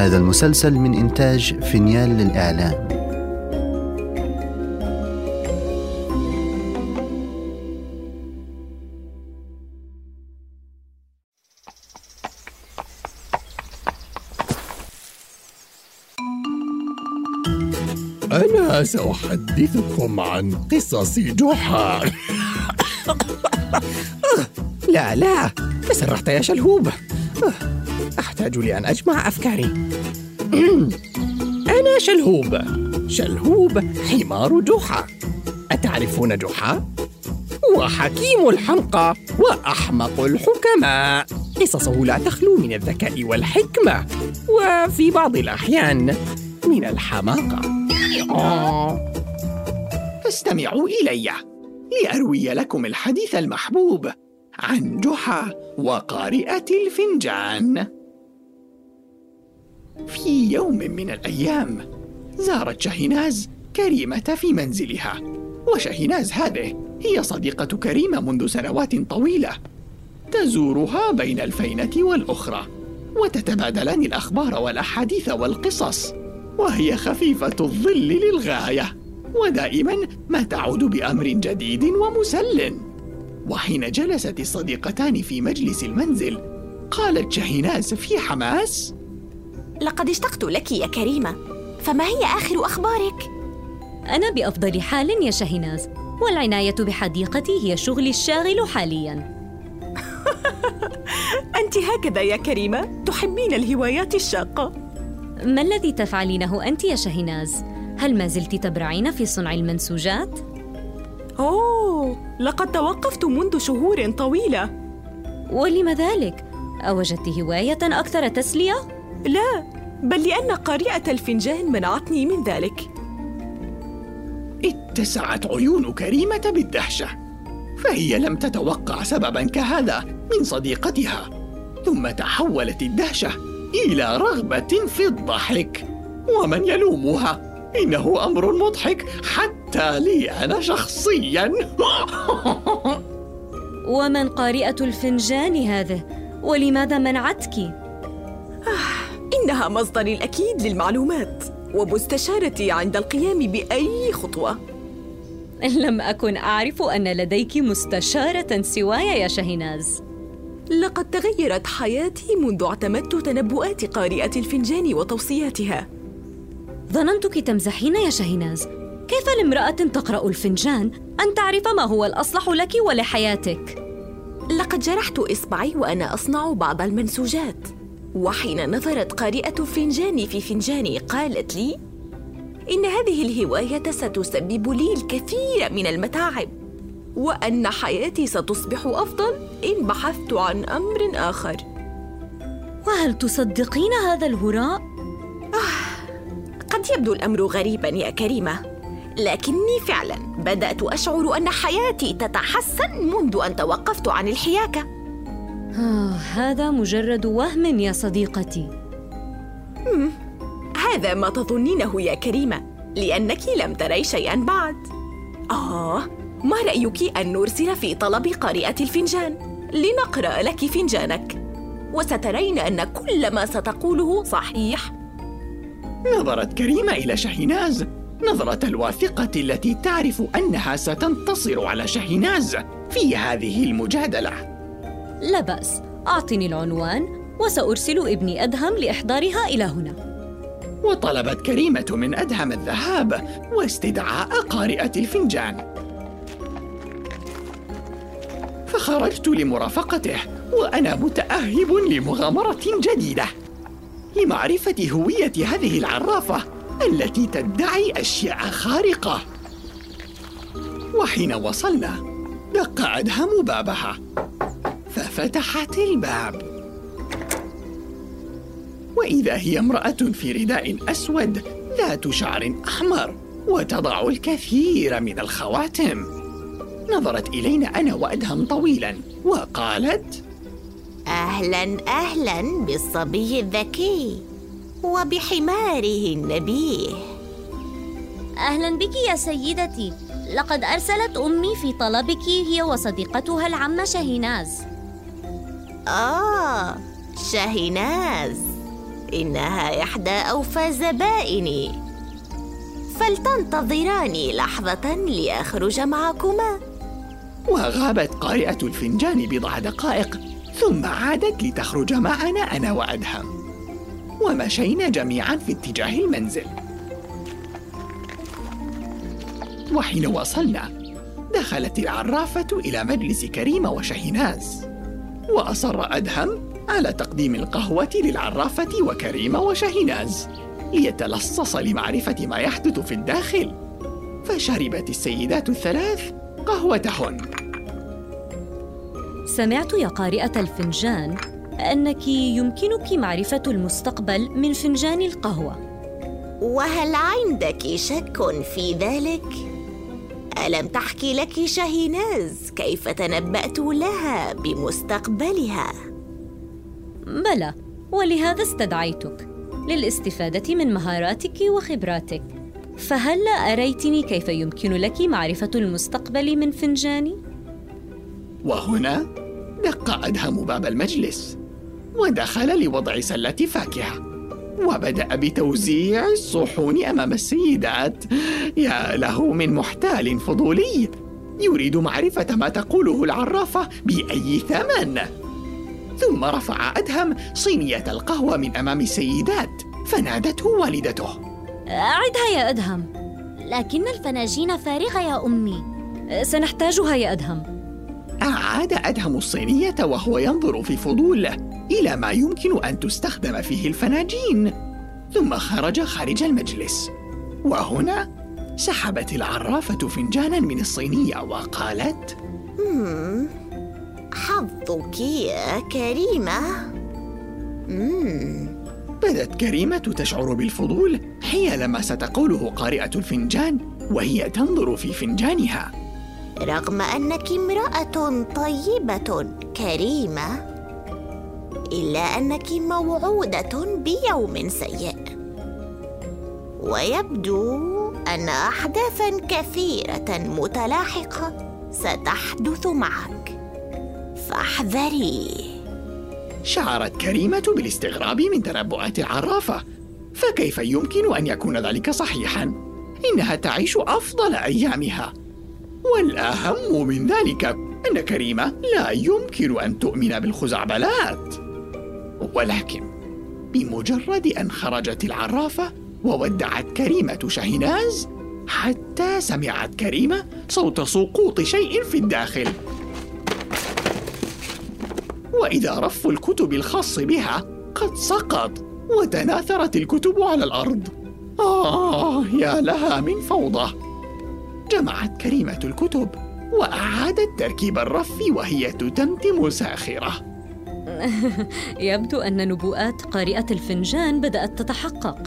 هذا المسلسل من إنتاج فينيال للإعلام. أنا سأحدثكم عن قصص جحا. لا لا تسرحت يا شلهوب. أحتاج لأن أجمع أفكاري. أنا شلهوب. شلهوب حمار جحا. أتعرفون جحا؟ هو حكيم الحمقى وأحمق الحكماء. قصصه لا تخلو من الذكاء والحكمة وفي بعض الأحيان من الحماقة. فاستمعوا إلي لأروي لكم الحديث المحبوب عن جحا وقارئة الفنجان. في يوم من الأيام زارت شاهناز كريمة في منزلها وشاهناز هذه هي صديقة كريمة منذ سنوات طويلة تزورها بين الفينة والأخرى وتتبادلان الأخبار والأحاديث والقصص وهي خفيفة الظل للغاية ودائما ما تعود بأمر جديد ومسل. وحين جلست الصديقتان في مجلس المنزل قالت شاهناز في حماس لقد اشتقت لك يا كريمة فما هي آخر أخبارك؟ أنا بأفضل حال يا شاهناز والعناية بحديقتي هي شغلي الشاغل حالياً أنت هكذا يا كريمة تحبين الهوايات الشاقة ما الذي تفعلينه أنت يا شاهناز؟ هل ما زلت تبرعين في صنع المنسوجات؟ أوه لقد توقفت منذ شهور طويلة ولم ذلك؟ أوجدت هواية أكثر تسلية؟ لا بل لأن قارئة الفنجان منعتني من ذلك اتسعت عيون كريمة بالدهشة فهي لم تتوقع سببا كهذا من صديقتها ثم تحولت الدهشة إلى رغبة في الضحك ومن يلومها إنه أمر مضحك حتى لي أنا شخصيا ومن قارئة الفنجان هذه؟ ولماذا منعتك؟ إنها مصدري الأكيد للمعلومات ومستشارتي عند القيام بأي خطوة. لم أكن أعرف أن لديك مستشارة سواي يا شهناز. لقد تغيرت حياتي منذ اعتمدت تنبؤات قارئة الفنجان وتوصياتها. ظننتك تمزحين يا شهناز. كيف لامرأة تقرأ الفنجان أن تعرف ما هو الأصلح لك ولحياتك؟ لقد جرحت إصبعي وأنا أصنع بعض المنسوجات. وحين نظرت قارئة الفنجان في فنجاني قالت لي إن هذه الهواية ستسبب لي الكثير من المتاعب وأن حياتي ستصبح أفضل إن بحثت عن أمر آخر وهل تصدقين هذا الهراء؟ آه، قد يبدو الأمر غريبا يا كريمة لكني فعلا بدأت أشعر أن حياتي تتحسن منذ أن توقفت عن الحياكة آه، هذا مجرد وهم يا صديقتي. مم. هذا ما تظنينه يا كريمة لأنك لم تري شيئا بعد. آه ما رأيك أن نرسل في طلب قارئة الفنجان؟ لنقرأ لك فنجانك. وسترين أن كل ما ستقوله صحيح. نظرت كريمة إلى شاهناز نظرة الواثقة التي تعرف أنها ستنتصر على شاهناز في هذه المجادلة. لا بأس. أعطني العنوان وسأرسل ابني أدهم لإحضارها إلى هنا. وطلبت كريمة من أدهم الذهاب واستدعاء قارئة الفنجان. فخرجت لمرافقته وأنا متأهب لمغامرة جديدة لمعرفة هوية هذه العرافة التي تدعي أشياء خارقة. وحين وصلنا دق أدهم بابها. ففتحت الباب. وإذا هي امرأة في رداء أسود ذات شعر أحمر وتضع الكثير من الخواتم. نظرت إلينا أنا وأدهم طويلا وقالت أهلا أهلا بالصبي الذكي وبحماره النبيه. أهلا بك يا سيدتي لقد أرسلت أمي في طلبك هي وصديقتها العمة شاهيناز آه شاهيناز إنها إحدى أوفى زبائني فلتنتظراني لحظة لأخرج معكما. وغابت قارئة الفنجان بضع دقائق ثم عادت لتخرج معنا أنا وأدهم. ومشينا جميعا في اتجاه المنزل. وحين وصلنا دخلت العرافة إلى مجلس كريمة وشهناز وأصر أدهم على تقديم القهوة للعرافة وكريمة وشهناز ليتلصص لمعرفة ما يحدث في الداخل. فشربت السيدات الثلاث قهوتهن. سمعت يا قارئة الفنجان أنك يمكنك معرفة المستقبل من فنجان القهوة. وهل عندك شك في ذلك؟ ألم تحكي لك شهيناز كيف تنبأت لها بمستقبلها؟ بلى ولهذا استدعيتك للاستفادة من مهاراتك وخبراتك فهلا أريتني كيف يمكن لك معرفة المستقبل من فنجاني؟ وهنا دق أدهم باب المجلس ودخل لوضع سلة فاكهة وبدأ بتوزيع الصحون أمام السيدات. يا له من محتال فضولي. يريد معرفة ما تقوله العرافة بأي ثمن. ثم رفع أدهم صينية القهوة من أمام السيدات فنادته والدته. أعدها يا أدهم لكن الفناجين فارغة يا أمي. سنحتاجها يا أدهم. أعاد أدهم الصينية وهو ينظر في فضول إلى ما يمكن أن تستخدم فيه الفناجين ثم خرج خارج المجلس وهنا سحبت العرافة فنجانا من الصينية وقالت. حظك يا كريمة مم. بدت كريمة تشعر بالفضول حين ستقوله قارئة الفنجان وهي تنظر في فنجانها رغم أنك امرأة طيبة كريمة إلا أنك موعودة بيوم سيء. ويبدو أن أحداثا كثيرة متلاحقة ستحدث معك. فاحذري. شعرت كريمة بالاستغراب من تنبؤات العرافة فكيف يمكن أن يكون ذلك صحيحا؟ إنها تعيش أفضل أيامها. والأهم من ذلك أن كريمة لا يمكن أن تؤمن بالخزعبلات. ولكن بمجرد أن خرجت العرافة وودعت كريمة شهناز حتى سمعت كريمة صوت سقوط شيء في الداخل. وإذا رف الكتب الخاص بها قد سقط وتناثرت الكتب على الأرض. آه يا لها من فوضى. جمعت كريمة الكتب وأعادت تركيب الرف وهي تتمتم ساخرة. يبدو أن نبوءات قارئة الفنجان بدأت تتحقق.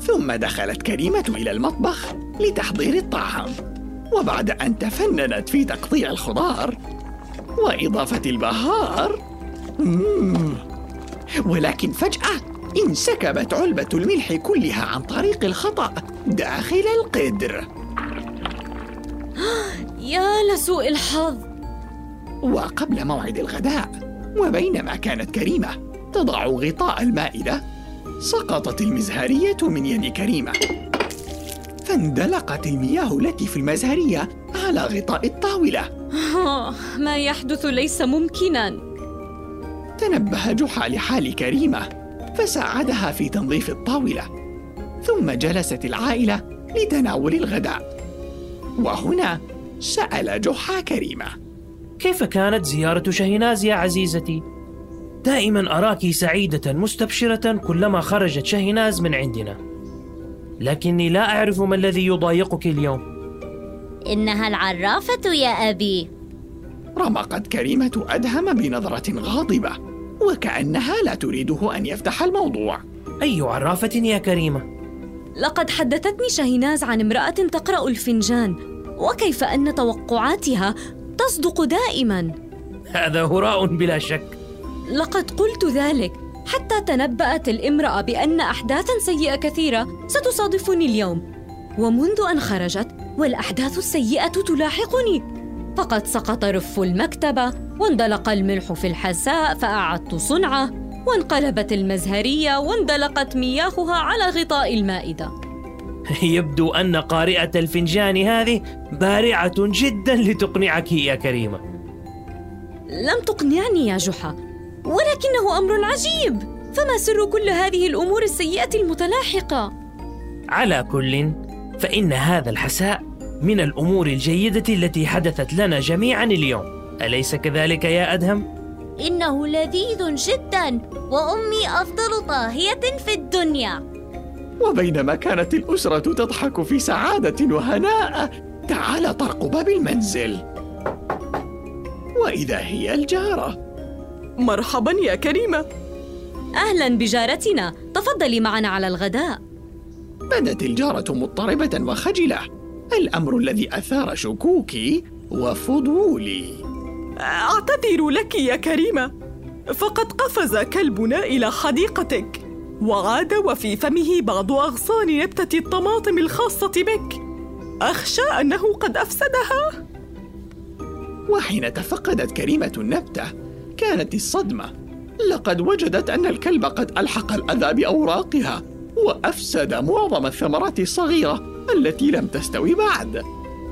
ثم دخلت كريمة إلى المطبخ لتحضير الطعام وبعد أن تفننت في تقطيع الخضار وإضافة البهار. مم. ولكن فجأة انسكبت علبة الملح كلها عن طريق الخطأ داخل القدر. يا لسوء الحظ. وقبل موعد الغداء وبينما كانت كريمة تضع غطاء المائدة سقطت المزهرية من يد كريمة. فاندلقت المياه التي في المزهرية على غطاء الطاولة. آه، ما يحدث ليس ممكنا. تنبه جحا لحال كريمة فساعدها في تنظيف الطاولة. ثم جلست العائلة لتناول الغداء. وهنا سأل جحا كريمة. كيف كانت زيارة شهناز يا عزيزتي؟ دائما أراك سعيدة مستبشرة كلما خرجت شهناز من عندنا. لكني لا أعرف ما الذي يضايقك اليوم. إنها العرافة يا أبي. رمقت كريمة أدهم بنظرة غاضبة وكأنها لا تريده أن يفتح الموضوع. أي عرافة يا كريمة؟ لقد حدثتني شهناز عن امرأة تقرأ الفنجان وكيف أن توقعاتها تصدق دائما؟ هذا هراء بلا شك. لقد قلت ذلك حتى تنبأت الامرأة بأن أحداثا سيئة كثيرة ستصادفني اليوم. ومنذ أن خرجت والأحداث السيئة تلاحقني. فقد سقط رف المكتبة واندلق الملح في الحساء فأعدت صنعة. وانقلبت المزهرية واندلقت مياهها على غطاء المائدة يبدو أن قارئة الفنجان هذه بارعة جدا لتقنعك يا كريمة لم تقنعني يا جحا ولكنه أمر عجيب فما سر كل هذه الأمور السيئة المتلاحقة؟ على كل فإن هذا الحساء من الأمور الجيدة التي حدثت لنا جميعا اليوم أليس كذلك يا أدهم؟ إنه لذيذ جدا وأمي أفضل طاهية في الدنيا. وبينما كانت الأسرة تضحك في سعادة وهناء تعال طرق باب المنزل. وإذا هي الجارة. مرحبا يا كريمة. أهلا بجارتنا تفضلي معنا على الغداء. بدت الجارة مضطربة وخجلة. الأمر الذي أثار شكوكي وفضولي. أعتذر لك يا كريمة. فقد قفز كلبنا إلى حديقتك وعاد وفي فمه بعض أغصان نبتة الطماطم الخاصة بك. أخشى أنه قد أفسدها. وحين تفقدت كريمة النبتة كانت الصدمة. لقد وجدت أن الكلب قد ألحق الأذى بأوراقها وأفسد معظم الثمرات الصغيرة التي لم تستوي بعد.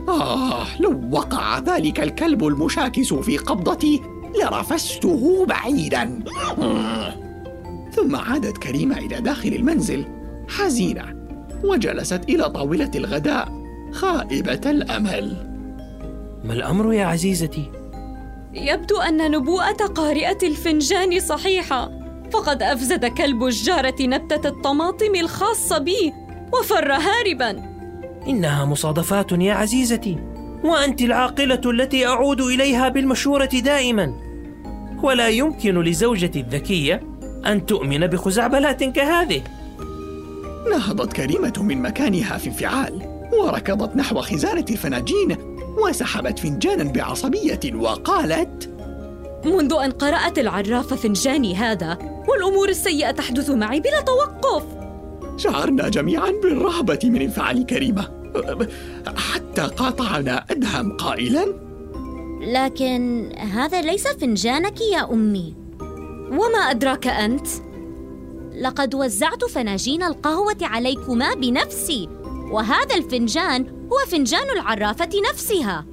آه لو وقع ذلك الكلب المشاكس في قبضتي لرفسته بعيدا. ثم عادت كريمة إلى داخل المنزل حزينة وجلست إلى طاولة الغداء خائبة الأمل. ما الأمر يا عزيزتي؟ يبدو أن نبوءة قارئة الفنجان صحيحة. فقد أفسد كلب الجارة نبتة الطماطم الخاصة بي وفر هاربا. إنها مصادفات يا عزيزتي وأنت العاقلة التي أعود إليها بالمشورة دائما. ولا يمكن لزوجتي الذكية أن تؤمن بخزعبلات كهذه. نهضت كريمة من مكانها في انفعال وركضت نحو خزانة الفناجين وسحبت فنجانا بعصبية وقالت منذ أن قرأت العرافة فنجاني هذا والأمور السيئة تحدث معي بلا توقف. شعرنا جميعا بالرهبة من انفعال كريمة. حتى قاطعنا أدهم قائلا. لكن هذا ليس فنجانك يا أمي. وما أدراك أنت؟ لقد وزعت فناجين القهوة عليكما بنفسي وهذا الفنجان هو فنجان العرافة نفسها.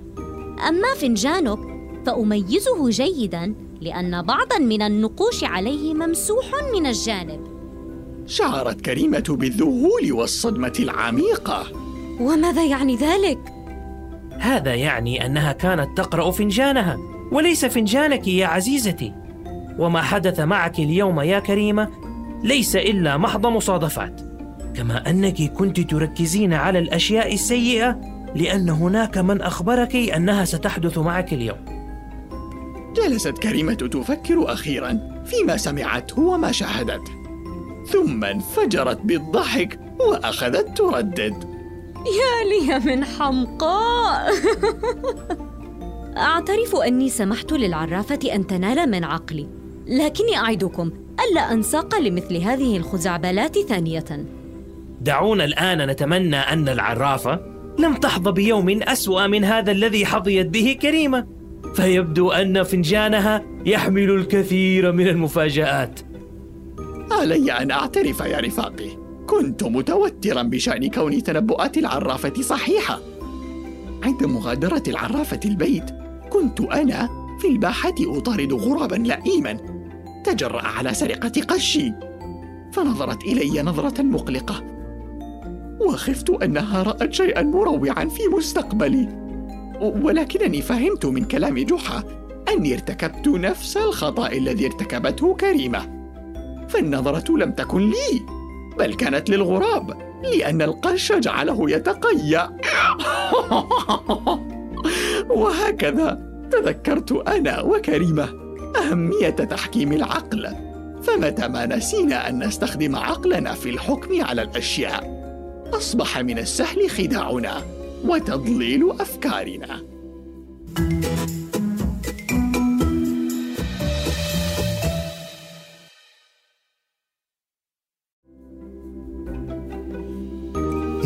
أما فنجانك فأميزه جيدا لأن بعضا من النقوش عليه ممسوح من الجانب. شعرت كريمة بالذهول والصدمة العميقة. وماذا يعني ذلك؟ هذا يعني أنها كانت تقرأ فنجانها وليس فنجانك يا عزيزتي. وما حدث معك اليوم يا كريمة ليس إلا محض مصادفات. كما أنك كنت تركزين على الأشياء السيئة لأن هناك من أخبرك أنها ستحدث معك اليوم. جلست كريمة تفكر أخيرا فيما سمعته وما شاهدته ثم انفجرت بالضحك وأخذت تردد. يا لي من حمقاء. أعترف أني سمحت للعرافة أن تنال من عقلي لكني أعدكم ألا أنساق لمثل هذه الخزعبلات ثانية. دعونا الآن نتمنى أن العرافة لم تحظى بيوم أسوأ من هذا الذي حظيت به كريمة فيبدو أن فنجانها يحمل الكثير من المفاجآت. علي أن أعترف يا رفاقي. كنت متوترا بشأن كون تنبؤات العرافة صحيحة. عند مغادرة العرافة البيت كنت أنا في الباحة أطارد غرابا لئيما. تجرأ على سرقة قشي. فنظرت إلي نظرة مقلقة. وخفت أنها رأت شيئا مروعا في مستقبلي. ولكنني فهمت من كلام جحا أني ارتكبت نفس الخطأ الذي ارتكبته كريمة. فالنظرة لم تكن لي بل كانت للغراب لأن القش جعله يتقيأ. وهكذا تذكرت أنا وكريمة أهمية تحكيم العقل. فمتى ما نسينا أن نستخدم عقلنا في الحكم على الأشياء أصبح من السهل خداعنا وتضليل أفكارنا.